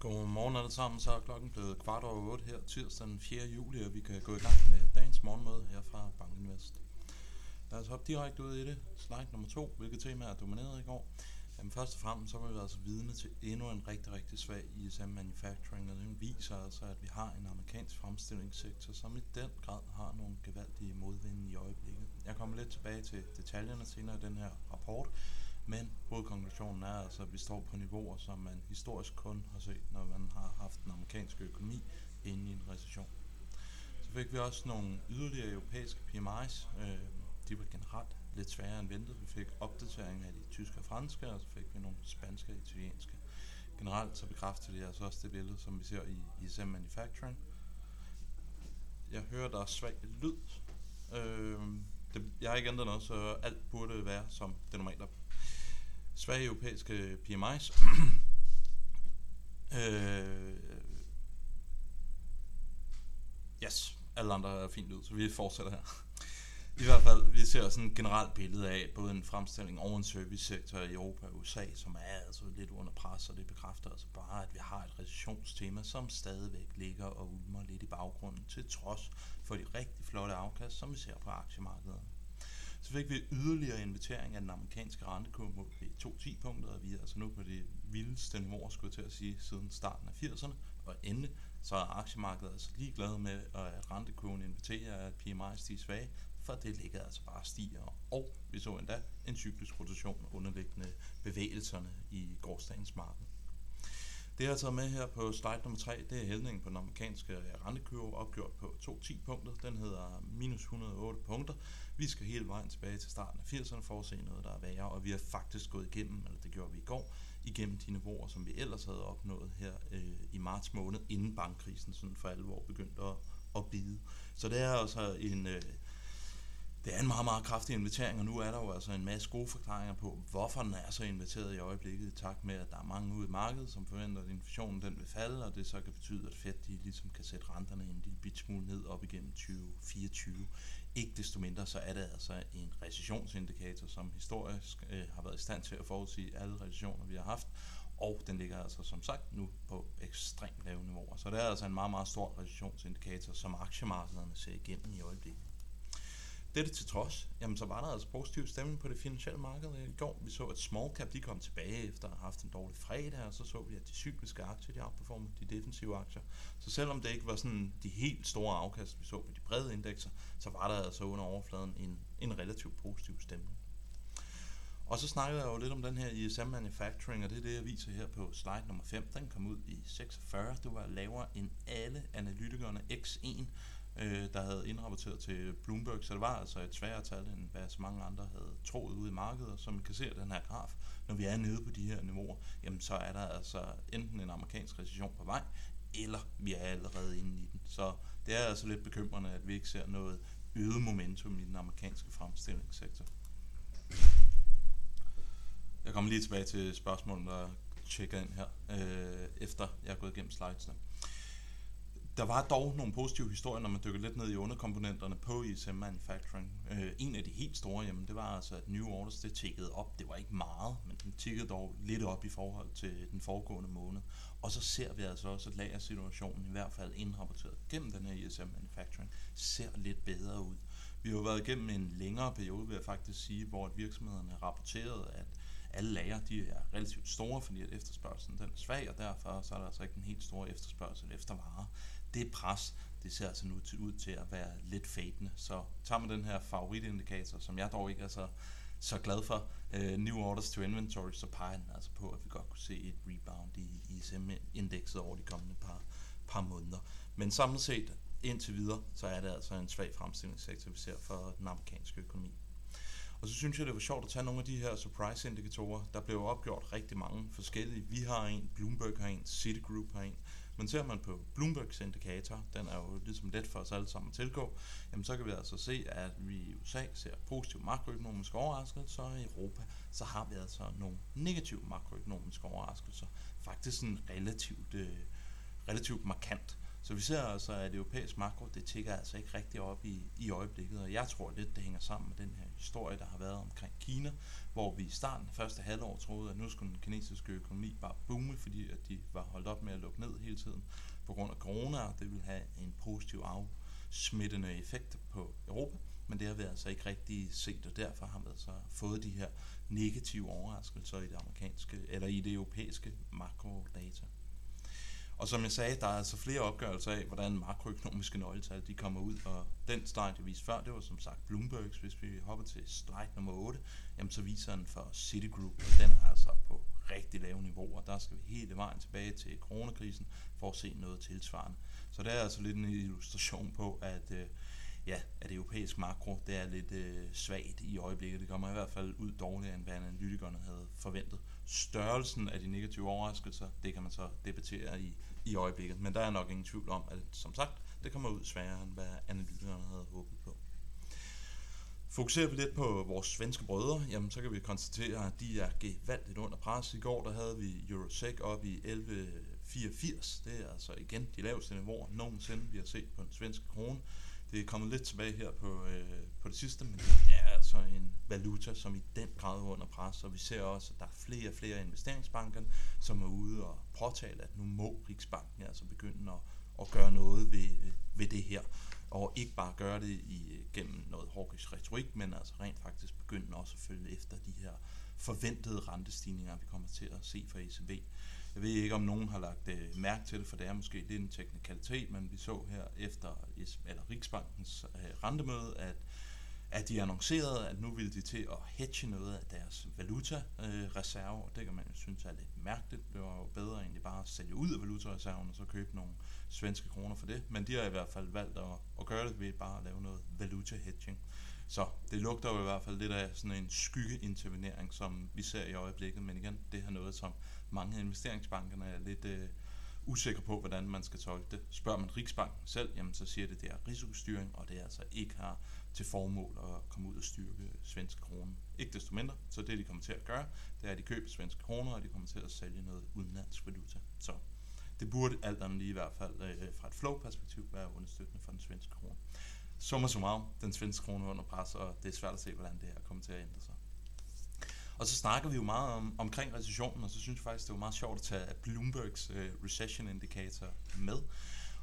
Godmorgen alle sammen, så er klokken blevet kvart over 8 her tirsdag den 4. juli, og vi kan gå i gang med dagens morgenmøde her fra Bankinvest. Lad os hoppe direkte ud i det. Slide nummer 2, hvilket tema er domineret i går. Jamen først og fremmest så var vi altså vidne til endnu en rigtig, rigtig svag ISM Manufacturing, og den viser altså, at vi har en amerikansk fremstillingssektor, som i den grad har nogle gevaldige modvinde i øjeblikket. Jeg kommer lidt tilbage til detaljerne senere i den her rapport, men hovedkonklusionen er altså, at vi står på niveauer, som man historisk kun har set, når man har haft den amerikanske økonomi inde i en recession. Så fik vi også nogle yderligere europæiske PMI's. Øh, de var generelt lidt sværere end ventet. Vi fik opdatering af de tyske og franske, og så fik vi nogle spanske og italienske. Generelt så bekræfter det altså også det billede, som vi ser i ISM Manufacturing. Jeg hører, der er svag lyd. Øh, det, jeg har ikke ændret noget, så alt burde være som det normalt er svage europæiske PMI's. øh, yes, alle andre er fint ud, så vi fortsætter her. I hvert fald, vi ser sådan et generelt billede af både en fremstilling og en servicesektor i Europa og USA, som er altså lidt under pres, og det bekræfter altså bare, at vi har et recessionstema, som stadigvæk ligger og ulmer lidt i baggrunden, til trods for de rigtig flotte afkast, som vi ser på aktiemarkederne. Så fik vi yderligere invitering af den amerikanske rentekurve mod B210 punkter, og vi er altså nu på det vildeste niveau, skulle jeg til at sige, siden starten af 80'erne. Og endelig så er aktiemarkedet altså ligeglad med, at rentekurven inviterer, at PMI stiger svage, for det ligger altså bare stiger. Og vi så endda en cyklisk rotation underliggende bevægelserne i gårdsdagens marked. Det jeg har taget med her på slide nummer 3, det er hældningen på den amerikanske øh, rentekurve opgjort på 2,10 punkter. Den hedder minus 108 punkter. Vi skal hele vejen tilbage til starten af 80'erne for at se noget, der er værre, og vi har faktisk gået igennem, eller det gjorde vi i går, igennem de niveauer, som vi ellers havde opnået her øh, i marts måned, inden bankkrisen sådan for alvor begyndte at, at bide. Så det er altså en, øh, det er en meget, meget kraftig invitering, og nu er der jo altså en masse gode forklaringer på, hvorfor den er så inviteret i øjeblikket, i takt med, at der er mange ude i markedet, som forventer, at inflationen den vil falde, og det så kan betyde, at Fed de ligesom kan sætte renterne en lille bit smule ned op igennem 2024. Ikke desto mindre, så er det altså en recessionsindikator, som historisk øh, har været i stand til at forudsige alle recessioner, vi har haft, og den ligger altså som sagt nu på ekstremt lave niveauer. Så det er altså en meget, meget stor recessionsindikator, som aktiemarkederne ser igennem i øjeblikket. Dette til trods, jamen så var der altså positiv stemning på det finansielle marked i går. Vi så, at small cap de kom tilbage efter at have haft en dårlig fredag, og så så vi, at de cykliske aktier de outperformede de defensive aktier. Så selvom det ikke var sådan de helt store afkast, vi så på de brede indekser, så var der altså under overfladen en, en relativt positiv stemning. Og så snakkede jeg jo lidt om den her ISM Manufacturing, og det er det, jeg viser her på slide nummer 5. Den kom ud i 46. Det var lavere end alle analytikerne X1 øh, der havde indrapporteret til Bloomberg, så det var altså et sværere tal, end hvad så mange andre havde troet ude i markedet, som man kan se af den her graf, når vi er nede på de her niveauer, jamen så er der altså enten en amerikansk recession på vej, eller vi er allerede inde i den. Så det er altså lidt bekymrende, at vi ikke ser noget øget momentum i den amerikanske fremstillingssektor. Jeg kommer lige tilbage til spørgsmålet, der tjekker ind her, øh, efter jeg er gået igennem slidesene. Der var dog nogle positive historier, når man dykker lidt ned i underkomponenterne på ISM Manufacturing. Øh, en af de helt store, jamen, det var altså, at New Orders det tikkede op. Det var ikke meget, men den tikkede dog lidt op i forhold til den foregående måned. Og så ser vi altså også, at lagersituationen, i hvert fald indrapporteret gennem den her ISM Manufacturing, ser lidt bedre ud. Vi har jo været igennem en længere periode, vil jeg faktisk sige, hvor virksomhederne rapporterede, at alle lager de er relativt store, fordi at efterspørgselen den er svag, og derfor så er der altså ikke en helt stor efterspørgsel efter varer det pres, det ser altså nu til, ud til at være lidt fadende. Så tager man den her favoritindikator, som jeg dog ikke er så, så glad for, uh, New Orders to Inventory, så peger den altså på, at vi godt kunne se et rebound i ISM-indekset over de kommende par, par måneder. Men samlet set, indtil videre, så er det altså en svag fremstillingssektor, vi ser for den amerikanske økonomi. Og så synes jeg, det var sjovt at tage nogle af de her surprise-indikatorer. Der blev opgjort rigtig mange forskellige. Vi har en, Bloomberg har en, Citigroup har en. Men ser man på Bloombergs indikator, den er jo ligesom let for os alle sammen at tilgå, jamen så kan vi altså se, at vi i USA ser positive makroøkonomiske overraskelser, og i Europa så har vi altså nogle negative makroøkonomiske overraskelser. Faktisk sådan relativt, øh, relativt markant. Så vi ser altså, at europæisk makro, det tigger altså ikke rigtig op i, i øjeblikket, og jeg tror lidt, det hænger sammen med den her historie, der har været omkring Kina, hvor vi i starten af første halvår troede, at nu skulle den kinesiske økonomi bare boome, fordi at de var holdt op med at lukke ned hele tiden på grund af corona, og det vil have en positiv afsmittende effekt på Europa, men det har vi altså ikke rigtig set, og derfor har vi altså fået de her negative overraskelser i det amerikanske eller i det europæiske makrodata. Og som jeg sagde, der er altså flere opgørelser af, hvordan makroøkonomiske nøgletal de kommer ud, og den slide, jeg viste før, det var som sagt Bloombergs. Hvis vi hopper til slide nummer 8, jamen så viser den for Citigroup, og den er altså på rigtig lave niveauer. Der skal vi hele vejen tilbage til coronakrisen for at se noget tilsvarende. Så det er altså lidt en illustration på, at øh, ja, at europæisk makro det er lidt øh, svagt i øjeblikket. Det kommer i hvert fald ud dårligere, end hvad analytikerne havde forventet. Størrelsen af de negative overraskelser, det kan man så debattere i, i øjeblikket. Men der er nok ingen tvivl om, at som sagt, det kommer ud sværere, end hvad analytikerne havde håbet på. Fokuserer vi lidt på vores svenske brødre, jamen så kan vi konstatere, at de er gevaldigt under pres. I går der havde vi Eurosec op i 11,84. Det er altså igen de laveste niveauer nogensinde, vi har set på en svenske krone. Det er kommet lidt tilbage her på, øh, på det sidste, men det er altså en valuta, som i den grad er under pres, og vi ser også, at der er flere og flere investeringsbanker, som er ude og påtale, at nu må Riksbanken altså begynde at, at gøre noget ved, ved det her, og ikke bare gøre det i, gennem noget hårdisk retorik, men altså rent faktisk begynde også at følge efter de her forventede rentestigninger, vi kommer til at se fra ECB. Jeg ved ikke, om nogen har lagt øh, mærke til det, for det er måske lidt en teknikalitet, men vi så her efter eller Riksbankens øh, rentemøde, at, at de annoncerede, at nu ville de til at hedge noget af deres valutareserve, øh, og det kan man jo synes er lidt mærkeligt. Det var jo bedre egentlig bare at sælge ud af valutareserven og så købe nogle svenske kroner for det, men de har i hvert fald valgt at, at gøre det ved bare at lave noget valuta hedging. Så det lugter jo i hvert fald lidt af sådan en skyggeintervenering, som vi ser i øjeblikket, men igen, det er noget, som mange af investeringsbankerne er lidt øh, usikre på, hvordan man skal tolke det. Spørger man Riksbanken selv, jamen så siger det, at det er risikostyring, og det er altså ikke har til formål at komme ud og styrke svenske kroner. Ikke desto mindre, så det de kommer til at gøre, det er, at de køber svenske kroner, og de kommer til at sælge noget udenlandsk valuta. Så det burde alt andet lige i hvert fald øh, fra et flow-perspektiv være understøttende for den svenske krone. Summa summarum, den svenske krone under pres, og det er svært at se, hvordan det her kommer til at ændre sig. Og så snakker vi jo meget om, omkring recessionen, og så synes jeg faktisk, det var meget sjovt at tage Bloombergs øh, recession indicator med.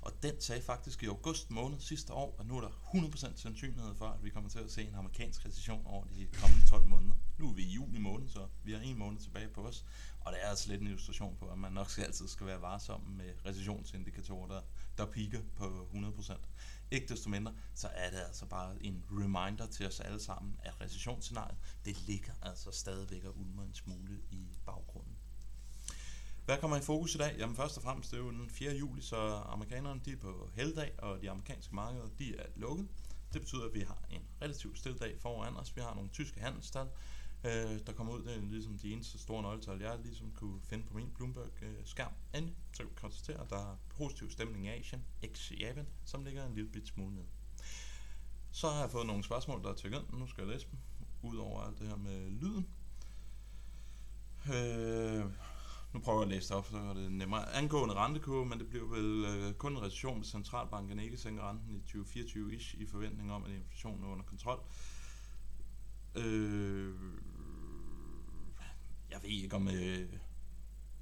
Og den sagde faktisk i august måned sidste år, at nu er der 100% sandsynlighed for, at vi kommer til at se en amerikansk recession over de kommende 12 måneder. Nu er vi i juni måned, så vi har en måned tilbage på os. Og det er altså lidt en illustration på, at man nok skal altid skal være varsom med recessionsindikatorer, der, der piker på 100%. Ikke desto mindre, så er det altså bare en reminder til os alle sammen, at recessionsscenariet, det ligger altså stadigvæk og ulmer en smule i baggrunden. Hvad kommer i fokus i dag? Jamen først og fremmest, det er jo den 4. juli, så amerikanerne de er på helligdag, og de amerikanske markeder de er lukket. Det betyder, at vi har en relativt stille dag foran os. Vi har nogle tyske handelstal, øh, der kommer ud. Det er ligesom de eneste store nøgletal, jeg ligesom kunne finde på min Bloomberg-skærm. Endelig så kan vi konstatere, at der er positiv stemning i Asien, ex Japan, som ligger en lille bit smule ned. Så har jeg fået nogle spørgsmål, der er tykket ind. Nu skal jeg læse dem, ud over alt det her med lyden. Øh, nu prøver jeg at læse det op, så er det nemmere. Angående rentekurve, men det bliver vel øh, kun en recession, hvis centralbanken ikke sænker renten i 2024-ish i forventning om, at inflationen er under kontrol. Øh, jeg ved ikke om, øh,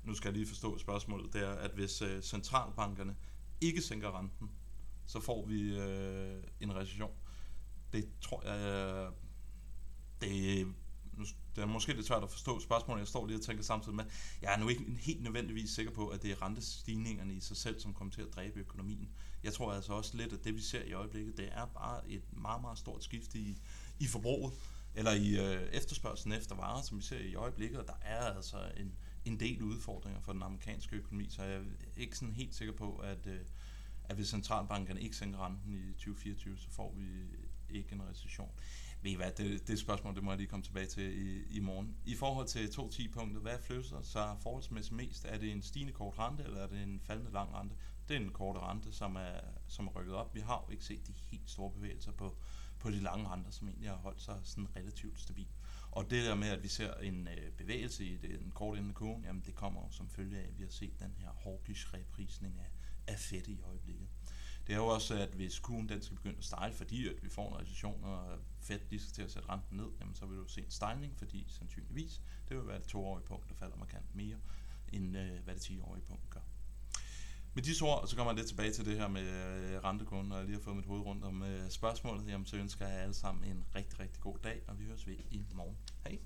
nu skal jeg lige forstå spørgsmålet, det er, at hvis øh, centralbankerne ikke sænker renten, så får vi øh, en recession. Det tror jeg, øh, det, nu, det er måske lidt svært at forstå spørgsmålet, jeg står lige og tænker samtidig med, jeg er nu ikke helt nødvendigvis sikker på, at det er rentestigningerne i sig selv, som kommer til at dræbe økonomien. Jeg tror altså også lidt, at det vi ser i øjeblikket, det er bare et meget, meget stort skift i, i forbruget eller i øh, efterspørgselen efter varer, som vi ser i øjeblikket, og der er altså en, en del udfordringer for den amerikanske økonomi, så jeg er ikke sådan helt sikker på, at, øh, at hvis centralbankerne ikke sænker renten i 2024, så får vi ikke en recession. Ved I hvad, det, det spørgsmål, det må jeg lige komme tilbage til i, i morgen. I forhold til 2.10-punktet, hvad flytter sig forholdsmæssigt mest? Er det en stigende kort rente, eller er det en faldende lang rente? Det er en korte rente, som er, som er rykket op. Vi har jo ikke set de helt store bevægelser på, på de lange renter, som egentlig har holdt sig sådan relativt stabil. Og det der med, at vi ser en øh, bevægelse i den korte ende kurven, jamen det kommer som følge af, at vi har set den her hawkish reprisning af, af fedt i øjeblikket. Det er jo også, at hvis kurven den skal begynde at stejle, fordi at vi får en recession, og Fed de skal til at sætte renten ned, jamen så vil du se en stejling, fordi sandsynligvis det vil være det toårige punkt, der falder markant mere, end øh, hvad det 10-årige punkt gør med disse ord, så kommer jeg lidt tilbage til det her med øh, rentekonen, og jeg lige har fået mit hoved rundt om øh, spørgsmålet, jamen så ønsker jeg alle sammen en rigtig, rigtig god dag, og vi høres ved i morgen. Hej!